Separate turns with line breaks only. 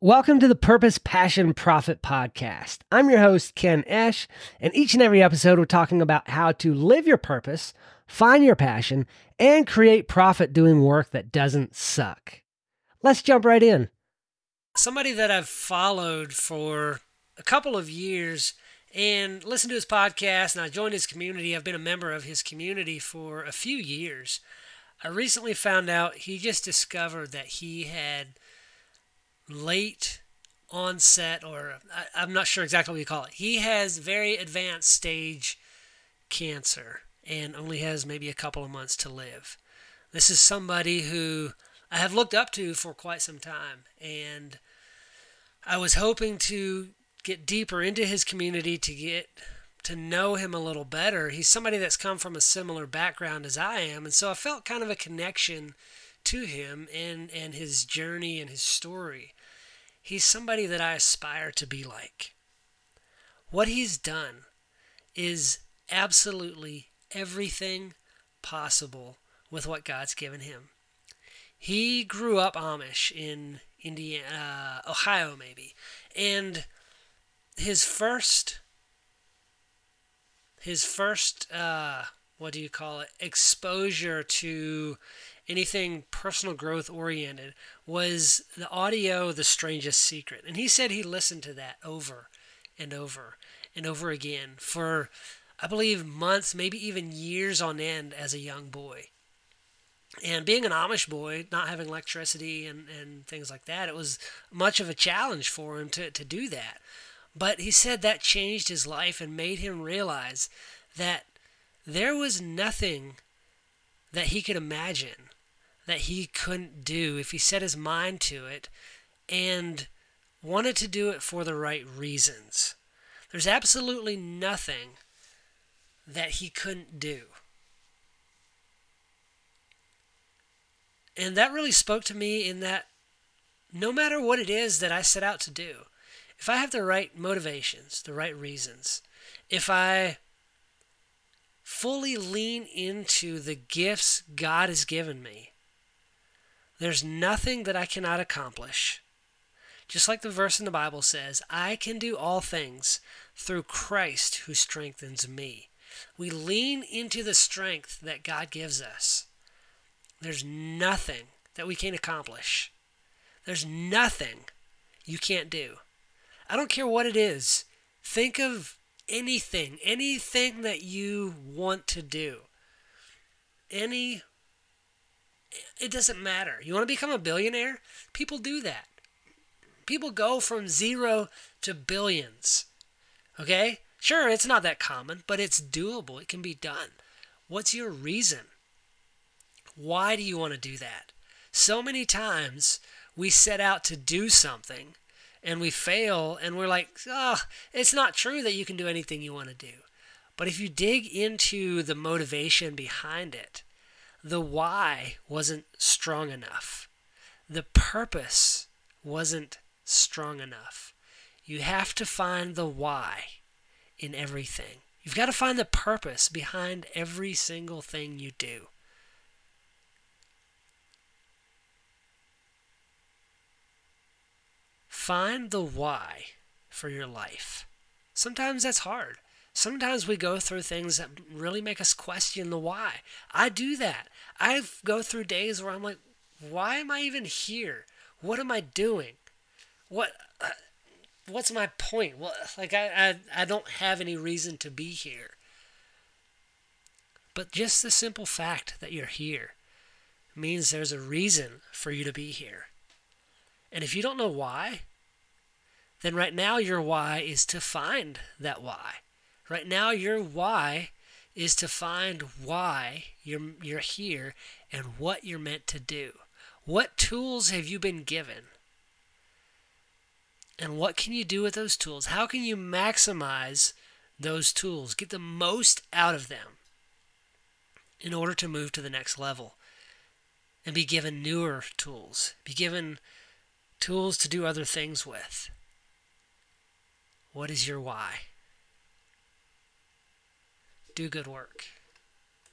Welcome to the Purpose, Passion, Profit podcast. I'm your host, Ken Eash, and each and every episode we're talking about how to live your purpose, find your passion, and create profit doing work that doesn't suck. Let's jump right in. Somebody that I've followed for a couple of years and listened to his podcast, and I joined his community. I've been a member of his community for a few years. I recently found out he just discovered that he had late onset, or I, am not sure exactly what you call it. He has very advanced stage cancer and only has maybe a couple of months to live. This is somebody who I have looked up to for quite some time, and I was hoping to get deeper into his community to get to know him a little better. He's somebody that's come from a similar background as I am, and so I felt kind of a connection to him and and his journey and his story. He's somebody that I aspire to be like. What he's done is absolutely everything possible with what God's given him. He grew up Amish in Indiana, uh, Ohio, maybe, and his first, his first, uh, what do you call it, exposure to anything personal growth oriented was the audio The Strangest Secret. And he said he listened to that over and over and over again for, I believe, months, maybe even years on end as a young boy. And being an Amish boy, not having electricity and, and things like that, it was much of a challenge for him to, to do that. But he said that changed his life and made him realize that there was nothing that he could imagine that he couldn't do if he set his mind to it and wanted to do it for the right reasons. There's absolutely nothing that he couldn't do. And that really spoke to me in that no matter what it is that I set out to do, if I have the right motivations, the right reasons, if I fully lean into the gifts God has given me, there's nothing that I cannot accomplish. Just like the verse in the Bible says, I can do all things through Christ who strengthens me. We lean into the strength that God gives us. There's nothing that we can't accomplish. There's nothing you can't do. I don't care what it is. Think of anything, anything that you want to do. Any it doesn't matter. You want to become a billionaire? People do that. People go from zero to billions. Okay? Sure, it's not that common, but it's doable. It can be done. What's your reason? Why do you want to do that? So many times we set out to do something and we fail and we're like, oh, it's not true that you can do anything you want to do. But if you dig into the motivation behind it, the why wasn't strong enough. The purpose wasn't strong enough. You have to find the why in everything. You've got to find the purpose behind every single thing you do. Find the why for your life. Sometimes that's hard. Sometimes we go through things that really make us question the why. I do that. I go through days where I'm like, why am I even here? What am I doing? What uh, what's my point? Well, like I, I I don't have any reason to be here. But just the simple fact that you're here means there's a reason for you to be here. And if you don't know why, then right now your why is to find that why. Right now, your why is to find why you're, you're here and what you're meant to do. What tools have you been given? And what can you do with those tools? How can you maximize those tools? Get the most out of them in order to move to the next level and be given newer tools, be given tools to do other things with. What is your why? do good work.